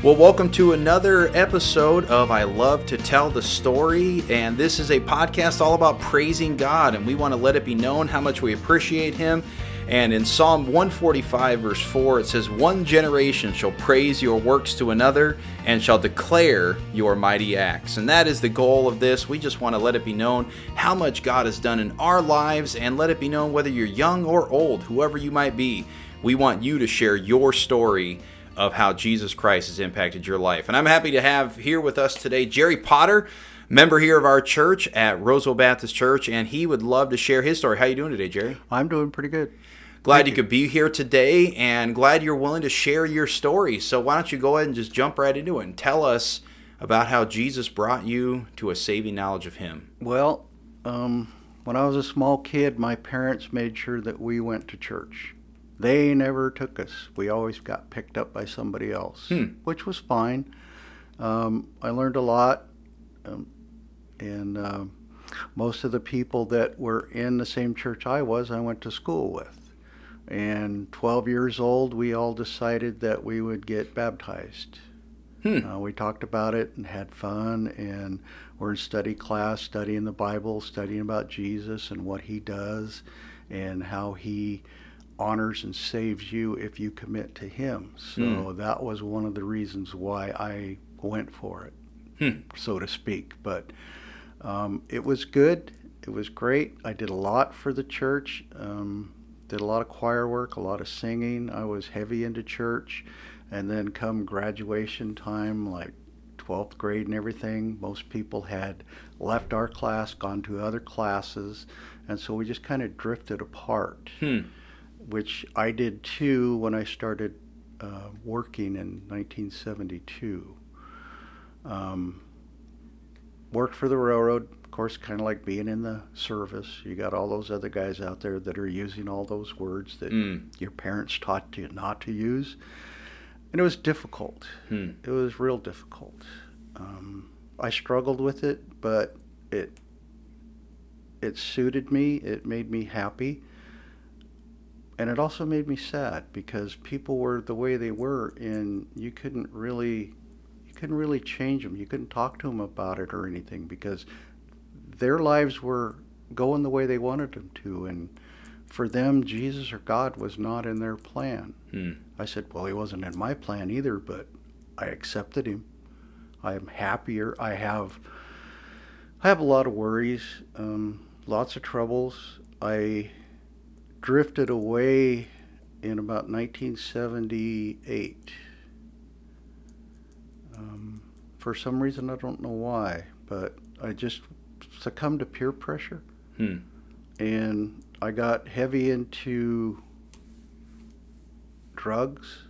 Well, welcome to another episode of I Love to Tell the Story. And this is a podcast all about praising God, and we want to let it be known how much we appreciate Him. And in Psalm 145, verse 4, it says, One generation shall praise your works to another and shall declare your mighty acts. And that is the goal of this. We just want to let it be known how much God has done in our lives and let it be known whether you're young or old, whoever you might be. We want you to share your story of how Jesus Christ has impacted your life. And I'm happy to have here with us today Jerry Potter, member here of our church at Roseville Baptist Church, and he would love to share his story. How you doing today, Jerry? I'm doing pretty good. Glad you, you could be here today and glad you're willing to share your story. So why don't you go ahead and just jump right into it and tell us about how Jesus brought you to a saving knowledge of him. Well, um, when I was a small kid, my parents made sure that we went to church. They never took us. We always got picked up by somebody else, Hmm. which was fine. Um, I learned a lot, um, and um most of the people that were in the same church I was, I went to school with. And 12 years old, we all decided that we would get baptized. Hmm. Uh, we talked about it and had fun, and we're in study class, studying the Bible, studying about Jesus and what He does, and how He honors and saves you if you commit to Him. So Hmm. that was one of the reasons why I went for it, Hmm. so to speak. But um, it was good. It was great. I did a lot for the church. Um, did a lot of choir work, a lot of singing. I was heavy into church. And then come graduation time, like 12th grade and everything, most people had left our class, gone to other classes. And so we just kind of drifted apart, Hmm. Which I did too when I started uh, working in 1972. Um, worked for the railroad, of course, kind of like being in the service. You got all those other guys out there that are using all those words that Mm. your parents taught you not to use. And it was difficult. Hmm. It was real difficult. Um, I struggled with it, but it it suited me. It made me happy, and it also made me sad because people were the way they were, and you couldn't really you couldn't really change them. You couldn't talk to them about it or anything because their lives were going the way they wanted them to, and for them, Jesus or God was not in their plan. Hmm. I said, Well, he wasn't in my plan either, but I accepted him. I am happier. I have I have a lot of worries, um, lots of troubles. I drifted away in about 1978. Um, for some reason, I don't know why, but I just succumbed to peer pressure Hmm. and I got heavy into drugs.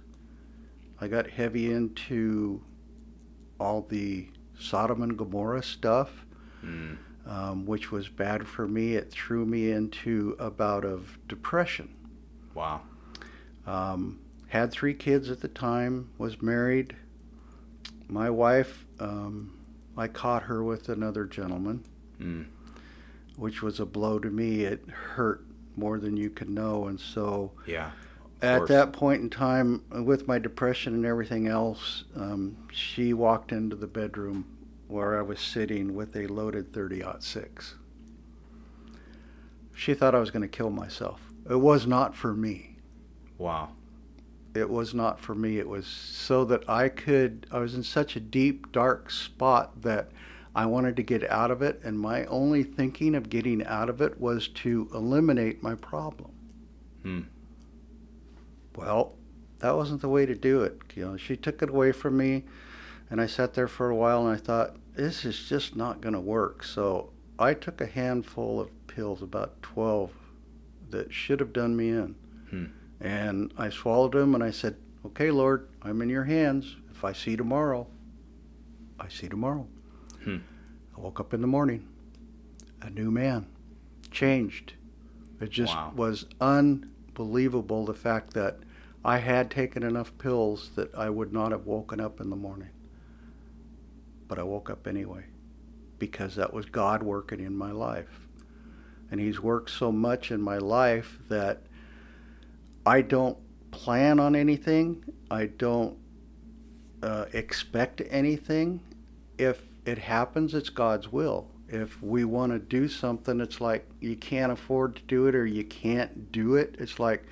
I got heavy into all the Sodom and Gomorrah stuff, Hmm. Um, which was bad for me. It threw me into a bout of depression. Wow. Um, had three kids at the time, was married. My wife, um, I caught her with another gentleman. Hmm. which was a blow to me. It hurt more than you could know. And so Yeah. at course. that point in time, with my depression and everything else, um, she walked into the bedroom where I was sitting with a loaded 30 6. She thought I was going to kill myself. It was not for me. Wow. It was not for me. It was so that I could, I was in such a deep, dark spot that I wanted to get out of it, and my only thinking of getting out of it was to eliminate my problem. Hmm. Well, that wasn't the way to do it. You know, she took it away from me, and I sat there for a while, and I thought, this is just not going to work. So I took a handful of pills, about 12, that should have done me in. Hmm. And I swallowed them, and I said, okay, Lord, I'm in your hands. If I see tomorrow, I see tomorrow. Hmm. I woke up in the morning, a new man, changed. It just Wow. was unbelievable the fact that I had taken enough pills that I would not have woken up in the morning. But I woke up anyway because that was God working in my life. And He's worked so much in my life that I don't plan on anything. I don't uh, expect anything. If it happens, it's God's will. If we want to do something, it's like you can't afford to do it or you can't do it. It's like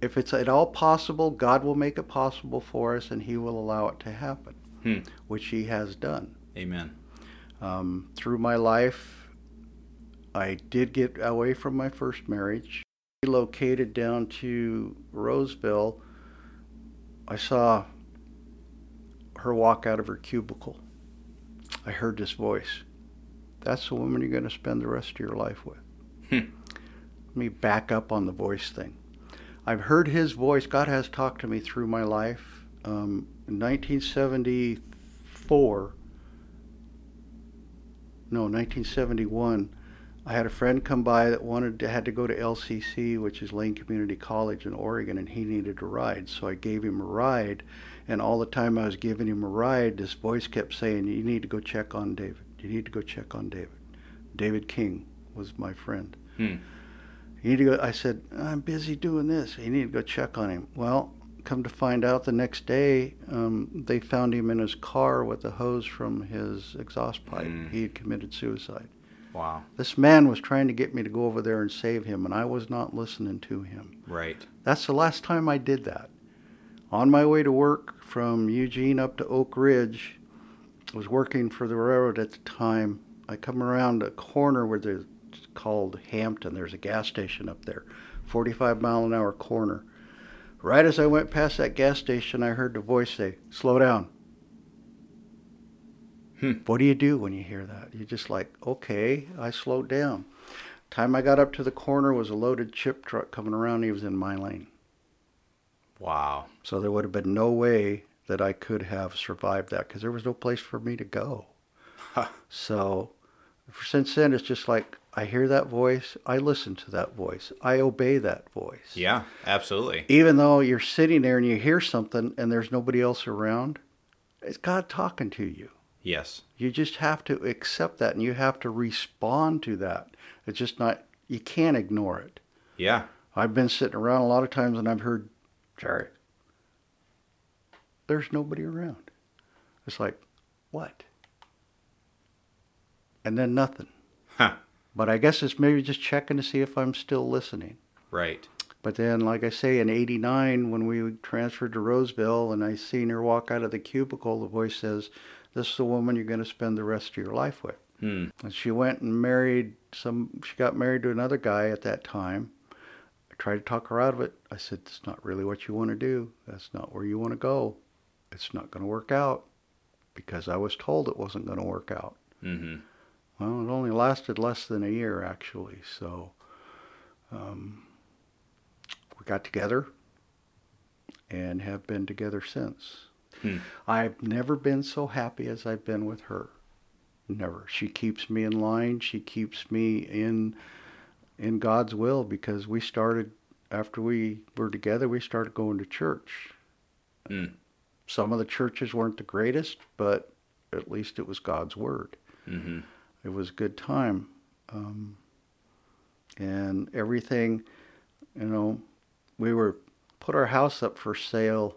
if it's at all possible, God will make it possible for us and He will allow it to happen, Hmm. which He has done. Amen. Um, through my life, I did get away from my first marriage. Relocated down to Roseville, I saw her walk out of her cubicle. I heard this voice. That's the woman you're going to spend the rest of your life with. Hmm. Let me back up on the voice thing. I've heard his voice. God has talked to me through my life. Um, in 1974, no, 1971, I had a friend come by that wanted to, had to go to LCC, which is Lane Community College in Oregon, and he needed a ride. So I gave him a ride, and all the time I was giving him a ride, this voice kept saying, "You need to go check on David. You need to go check on David." David King was my friend. Hmm. You need to go. I said, I'm busy doing this. You need to go check on him. Well, come to find out the next day, um, they found him in his car with a hose from his exhaust pipe. Mm. He had committed suicide. Wow. This man was trying to get me to go over there and save him, and I was not listening to him. Right. That's the last time I did that. On my way to work from Eugene up to Oakridge, I was working for the railroad at the time. I come around a corner where there's called Hampton. There's a gas station up there, 45 mile an hour corner. Right as I went past that gas station, I heard the voice say, "Slow down." Hmm. What do you do when you hear that? You're just like, okay, I slowed down. Time I got up to the corner was a loaded chip truck coming around. He was in my lane. Wow. So there would have been no way that I could have survived that because there was no place for me to go. So since then, it's just like I hear that voice, I listen to that voice, I obey that voice. Yeah, absolutely. Even though you're sitting there and you hear something and there's nobody else around, it's God talking to you. Yes. You just have to accept that and you have to respond to that. It's just not, you can't ignore it. Yeah. I've been sitting around a lot of times and I've heard, Jerry, there's nobody around. It's like, what? And then nothing. Huh. But I guess it's maybe just checking to see if I'm still listening. Right. But then, like I say, in '89, when we transferred to Roseville and I seen her walk out of the cubicle, the voice says, This is the woman you're going to spend the rest of your life with. Hmm. And she went and married some, she got married to another guy at that time. I tried to talk her out of it. I said, It's not really what you want to do. That's not where you want to go. It's not going to work out because I was told it wasn't going to work out. Mm-hmm. Well, it only lasted less than a year, actually. So um, we got together and have been together since. Hmm. I've never been so happy as I've been with her. Never. She keeps me in line. She keeps me in in God's will because we started after we were together. We started going to church. Hmm. Some of the churches weren't the greatest, but at least it was God's word Mm-hmm. It was a good time. Um, and everything you know we were put our house up for sale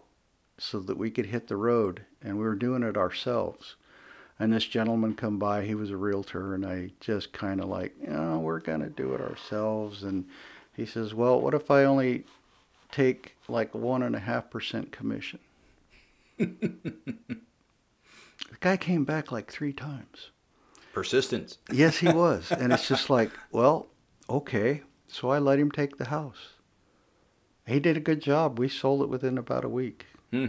so that we could hit the road and we were doing it ourselves. And this gentleman come by he was a realtor and i just kind of like you know we're going to do it ourselves. And he says well what if i only take like one and a half percent commission? The guy came back like three times Persistence. Yes, he was. and it's just like, well, okay. So I let him take the house. He did a good job. We sold it within about a week. Hmm.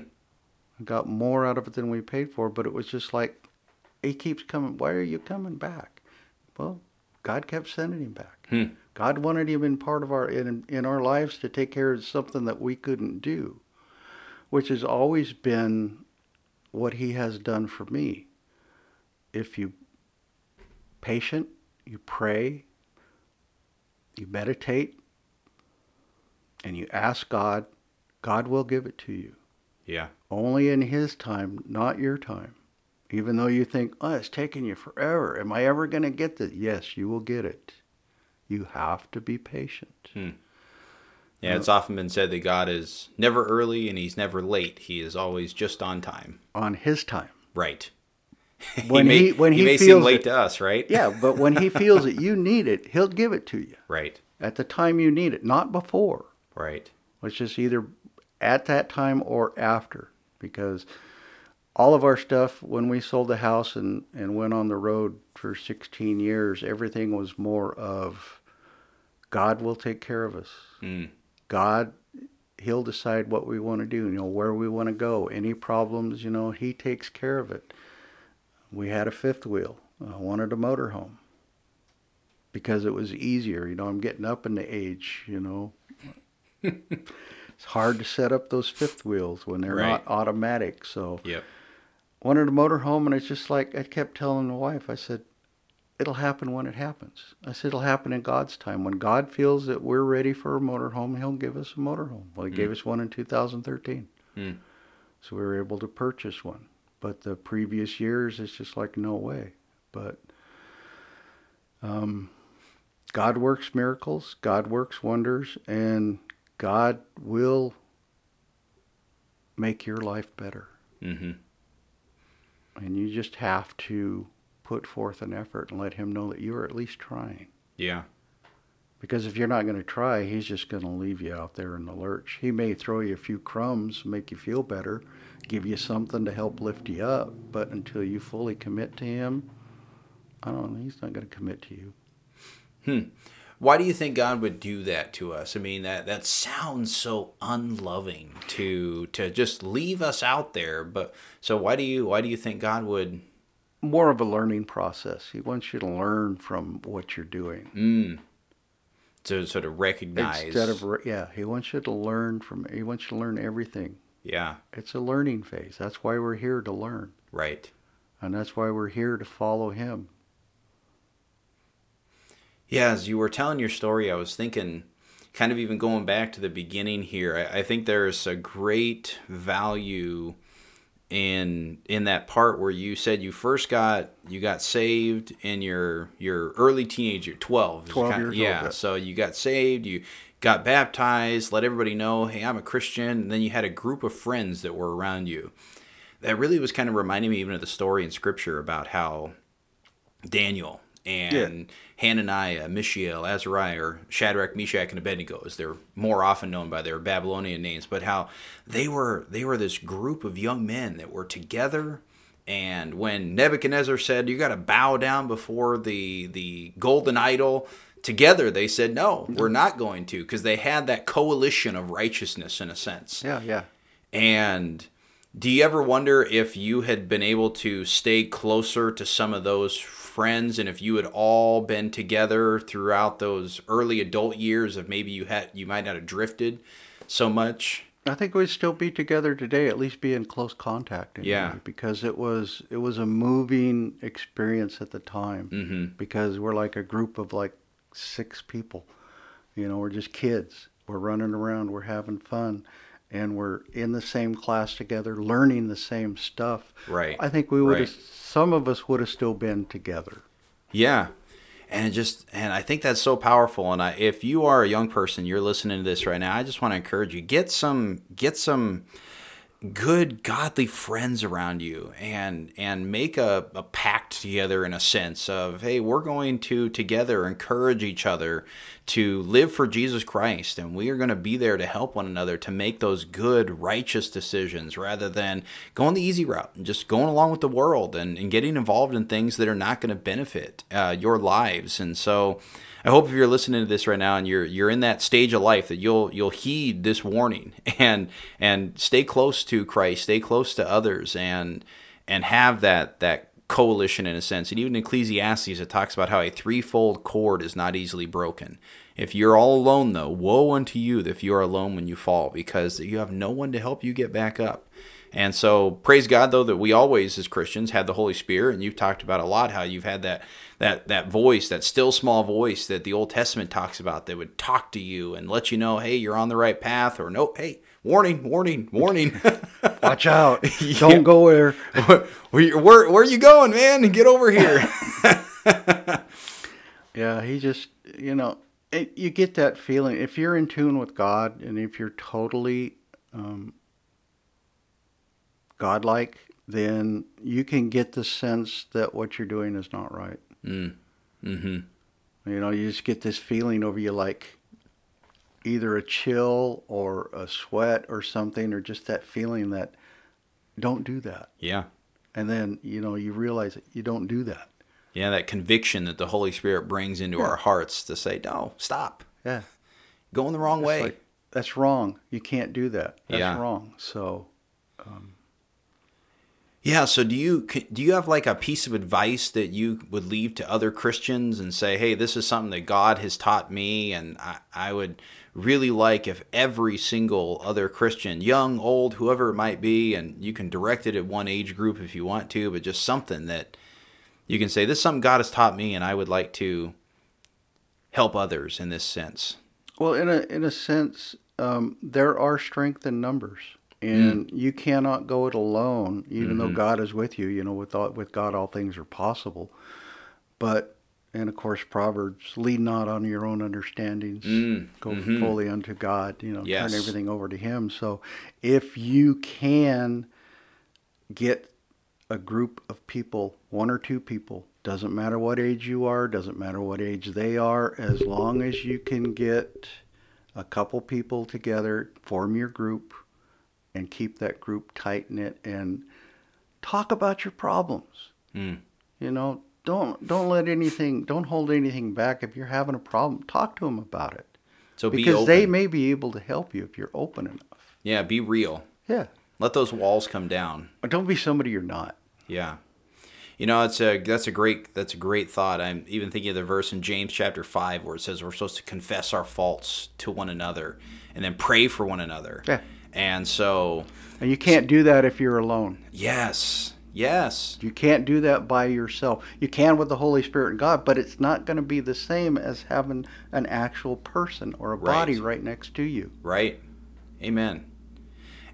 Got more out of it than we paid for, but it was just like, he keeps coming. Why are you coming back? Well, God kept sending him back. Hmm. God wanted him in part of our in in our lives to take care of something that we couldn't do, which has always been what he has done for me. If you patient, you pray, you meditate, and you ask God, God will give it to you. Yeah. Only in His time, not your time. Even though you think, oh, it's taking you forever. Am I ever going to get this? Yes, you will get it. You have to be patient. Hmm. Yeah, it's often been said that God is never early and he's never late. He is always just on time. on His time. Right. When may, he when he, may seem feels late it, to us, right? yeah, but when He feels that you need it, He'll give it to you Right. at the time you need it, not before. Right. Which is either at that time or after, because all of our stuff when we sold the house and and went on the road for 16 years, everything was more of God will take care of us. Mm. God, He'll decide what we want to do, you know, where we want to go. Any problems, you know, He takes care of it. We had a fifth wheel. I wanted a motorhome because it was easier. You know, I'm getting up in the age, you know. it's hard to set up those fifth wheels when they're Right. not automatic. So Yep. wanted a motorhome, and it's just like I kept telling the wife. I said, "It'll happen when it happens." I said, "It'll happen in God's time. When God feels that we're ready for a motorhome, He'll give us a motorhome." Well, He gave us one in 2013, Mm. so we were able to purchase one. But the previous years, it's just like no way. But um, God works miracles. God works wonders, and God will make your life better Mm-hmm. and you just have to put forth an effort and let him know that you're at least trying. Yeah. Because if you're not going to try, he's just going to leave you out there in the lurch. He may throw you a few crumbs, make you feel better, give you something to help lift you up, but until you fully commit to him, I don't know, he's not going to commit to you. Why do you think God would do that to us? I mean, that that sounds so unloving to to just leave us out there. But so why do you why do you think God would? More of a learning process. He wants you to learn from what you're doing. Mm, to sort of recognize Instead of, yeah, he wants you to learn from, he wants you to learn everything. Yeah It's a learning phase. That's why we're here to learn. right And that's why we're here to follow him. Yeah, as you were telling your story, I was thinking, kind of even going back to the beginning here. I, I think there's a great value in in that part where you said you first got you got saved in your your early teenager, twelve. 12 kind- years old, yeah. yeah. So you got saved, you got baptized, let everybody know, hey, I'm a Christian, and then you had a group of friends that were around you. That really was kind of reminding me even of the story in Scripture about how Daniel and Hananiah, Mishael, Azariah, or Shadrach, Meshach, and Abednego, as they're more often known by their Babylonian names, but how they were they were this group of young men that were together. And when Nebuchadnezzar said, "You got to bow down before the the golden idol," together they said, "No, we're not going to," because they had that coalition of righteousness in a sense. Yeah, yeah. And do you ever wonder if you had been able to stay closer to some of those friends and if you had all been together throughout those early adult years of maybe you had you might not have drifted so much? I think we'd still be together today, at least be in close contact. anyway, Yeah. Because it was it was a moving experience at the time. Mm-hmm. Because we're like a group of like six people. You know, we're just kids. We're running around. We're having fun. And we're in the same class together, learning the same stuff. Right. I think we would Right. have, some of us would have still been together. Yeah. And it just and I think that's so powerful and I if you are a young person you're listening to this right now I just want to encourage you get some get some good godly friends around you and and make a, a pact together in a sense of hey we're going to together encourage each other to live for jesus christ and we are going to be there to help one another to make those good righteous decisions rather than going the easy route and just going along with the world and, and getting involved in things that are not going to benefit uh, your lives. And so I hope if you're listening to this right now and you're you're in that stage of life that you'll you'll heed this warning and and stay close to Christ, stay close to others, and and have that that coalition in a sense. And even Ecclesiastes, it talks about how a threefold cord is not easily broken. If you're all alone, though, woe unto you if you are alone when you fall, because you have no one to help you get back up. And so, praise God, though, that we always, as Christians, had the Holy Spirit, and you've talked about a lot how you've had that that that voice, that still small voice that the Old Testament talks about, that would talk to you and let you know, hey, you're on the right path, or nope, hey, warning, warning, warning. Watch out! Yeah. Don't go there. where, where, where are you going, man? Get over here. Yeah, he just, you know, it, you get that feeling if you're in tune with God and if you're totally um, godlike, then you can get the sense that what you're doing is not right. Mm. Mm-hmm. You know, you just get this feeling over you like either a chill or a sweat or something, or just that feeling that don't do that. Yeah. And then, you know, you realize that you don't do that. Yeah, that conviction that the Holy Spirit brings into Yeah. our hearts to say, no, stop. Yeah. Going the wrong It's way. like, that's wrong. You can't do that. That's Yeah. wrong. So, um, Yeah. So do you do you have like a piece of advice that you would leave to other Christians and say, hey, this is something that God has taught me, and I, I would really like if every single other Christian, young, old, whoever it might be, and you can direct it at one age group if you want to, but just something that you can say, this is something God has taught me, and I would like to help others in this sense. well, in a in a sense, um, there are strength in numbers, and you cannot go it alone. Even though God is with you, you know, with all, with God, all things are possible. But and of course, Proverbs: lead not on your own understandings, Mm, go mhm. fully unto God. You know, Yes. turn everything over to Him. So, if you can get a group of people, one or two people, doesn't matter what age you are, doesn't matter what age they are, as long as you can get a couple people together, form your group, and keep that group tight knit and talk about your problems. Mm. You know, don't don't let anything, don't hold anything back. If you're having a problem, talk to them about it So be because open. they may be able to help you if you're open enough. yeah, be real. Yeah, Let those walls come down. Don't be somebody you're not. Yeah. You know, it's a that's a great that's a great thought. I'm even thinking of the verse in James chapter five where it says we're supposed to confess our faults to one another and then pray for one another. Yeah. And so, And you can't do that if you're alone. yes, yes, You can't do that by yourself. You can with the Holy Spirit and God, but it's not going to be the same as having an actual person or a body Right. right next to you. right, amen.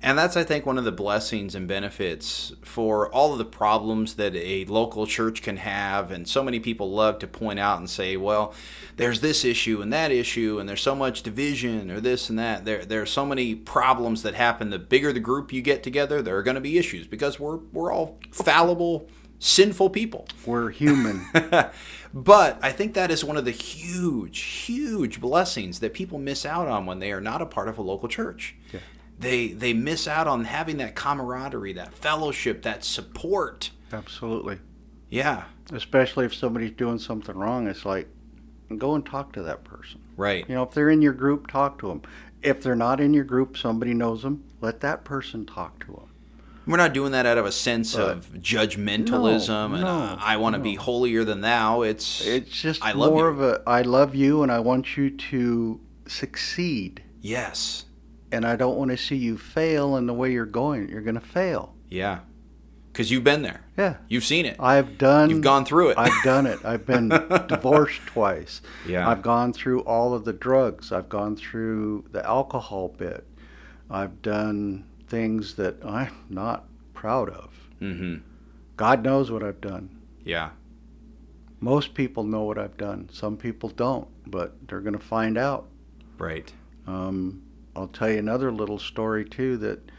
And that's, I think, one of the blessings and benefits for all of the problems that a local church can have. And so many people love to point out and say, well, there's this issue and that issue, and there's so much division or this and that. There, there are so many problems that happen. The bigger the group you get together, there are going to be issues because we're, we're all fallible, sinful people. We're human. but I think that is one of the huge, huge blessings that people miss out on when they are not a part of a local church. Yeah. They they miss out on having that camaraderie, that fellowship, that support. Absolutely. Yeah, Especially if somebody's doing something wrong, it's like, go and talk to that person. right. You know, if they're in your group, talk to them. If they're not in your group, somebody knows them, let that person talk to them. We're not doing that out of a sense But- of judgmentalism No, and no, uh, I want to be holier than thou. It's It's just I love more you. of a I love you and I want you to succeed. yes, And I don't want to see you fail in the way you're going. You're going to fail. yeah, because you've been there, Yeah. you've seen it, I've done you've gone through it. I've done it. I've been divorced twice. Yeah. I've gone through all of the drugs. I've gone through the alcohol bit. I've done things that I'm not proud of. mm-hmm. God knows what I've done. Yeah, Most people know what I've done. Some people don't, but they're going to find out. right. Um, I'll tell you another little story too. That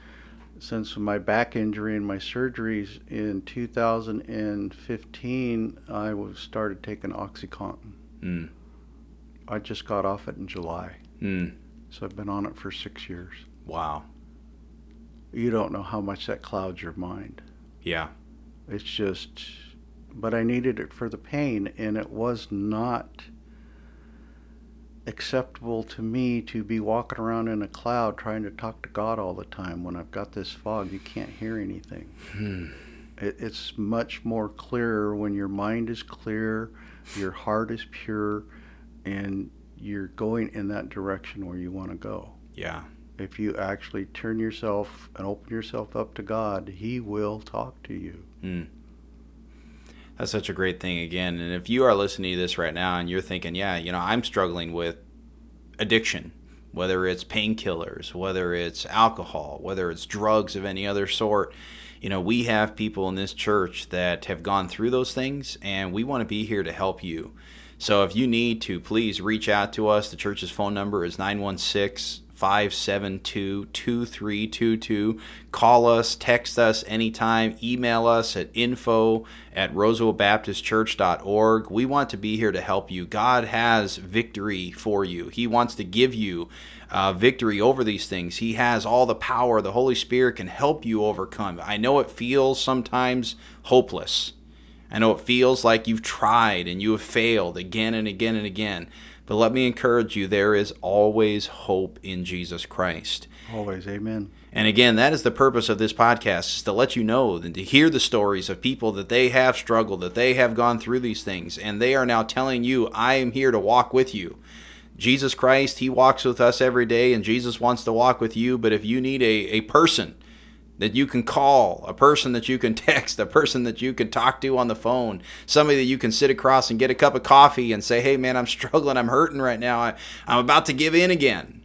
since my back injury and my surgeries in 2015, I was started taking OxyContin. Mm. I just got off it in July, Mm. so I've been on it for six years. Wow. You don't know how much that clouds your mind. Yeah. It's just, but I needed it for the pain, and it was not acceptable to me to be walking around in a cloud trying to talk to God all the time when I've got this fog. You can't hear anything. Hmm. It, it's much more clearer when your mind is clear, your heart is pure, and you're going in that direction where you want to go. Yeah. If you actually turn yourself and open yourself up to God, He will talk to you. Mm. That's such a great thing again. And if you are listening to this right now and you're thinking, yeah, you know, I'm struggling with addiction, whether it's painkillers, whether it's alcohol, whether it's drugs of any other sort, you know, we have people in this church that have gone through those things and we want to be here to help you So if you need to, please reach out to us. The church's phone number is 916 572 2322. Call us, text us anytime, email us at info at rosevillebaptistchurch.org. We want to be here to help you. God has victory for you, He wants to give you uh, victory over these things. He has all the power. The Holy Spirit can help you overcome. I know it feels sometimes hopeless. I know it feels like you've tried and you have failed again and again and again. But let me encourage you there is always hope in Jesus Christ. Always, amen. And again, that is the purpose of this podcast is to let you know and to hear the stories of people that they have struggled, that they have gone through these things, and they are now telling you, I am here to walk with you. Jesus Christ, He walks with us every day, and Jesus wants to walk with you. But if you need a, a person that you can call, a person that you can text, a person that you can talk to on the phone, somebody that you can sit across and get a cup of coffee and say, hey, man, I'm struggling, I'm hurting right now, I, I'm about to give in again.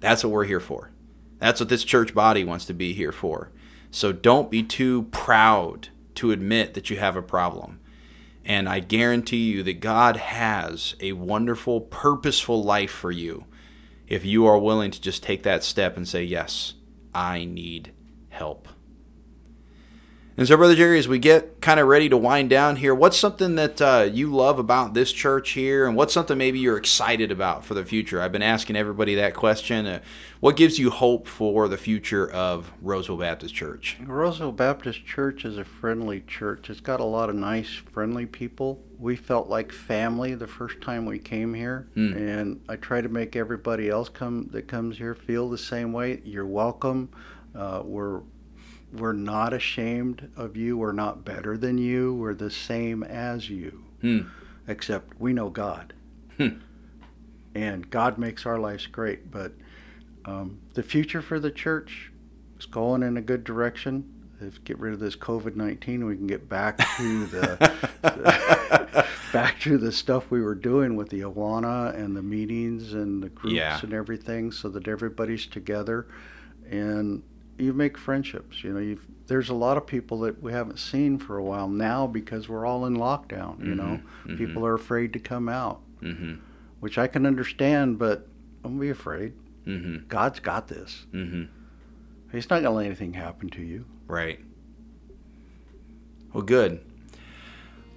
That's what we're here for. That's what this church body wants to be here for. So don't be too proud to admit that you have a problem. And I guarantee you that God has a wonderful, purposeful life for you if you are willing to just take that step and say, Yes, I need help. And so, Brother Jerry, as we get kind of ready to wind down here, what's something that uh, you love about this church here, and what's something maybe you're excited about for the future? I've been asking everybody that question. Uh, what gives you hope for the future of Roseville Baptist Church? Roseville Baptist Church is a friendly church. It's got a lot of nice, friendly people. We felt like family the first time we came here, Hmm. and I try to make everybody else come that comes here feel the same way. You're welcome. Uh, we're we're not ashamed of you. We're not better than you. We're the same as you, Hmm. except we know God, Hmm. and God makes our lives great. But um, the future for the church is going in a good direction. If get rid of this COVID nineteen, we can get back to the back to the stuff we were doing with the Awana and the meetings and the groups Yeah. and everything, so that everybody's together and you make friendships. You know, you've, there's a lot of people that we haven't seen for a while now because we're all in lockdown. You know, mhm. people are afraid to come out, Mm-hmm. which I can understand, but don't be afraid. Mm-hmm. God's got this. Mm-hmm. He's not going to let anything happen to you. Right. Well, good.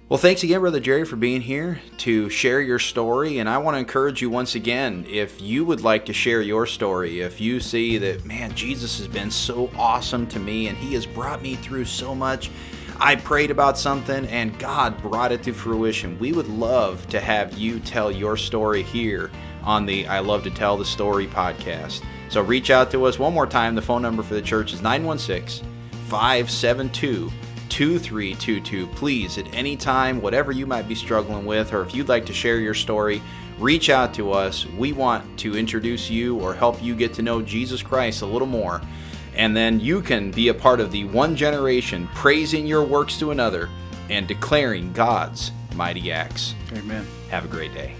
Well, thanks again, Brother Jerry, for being here to share your story. And I want to encourage you once again if you would like to share your story, if you see that, man, Jesus has been so awesome to me and he has brought me through so much. I prayed about something and God brought it to fruition. We would love to have you tell your story here on the I Love to Tell the Story podcast. So reach out to us one more time. The phone number for the church is 916 572 2322. Please, at any time, whatever you might be struggling with, or if you'd like to share your story, reach out to us. We want to introduce you or help you get to know Jesus Christ a little more. And then you can be a part of the one generation praising your works to another and declaring God's mighty acts. Amen. Have a great day.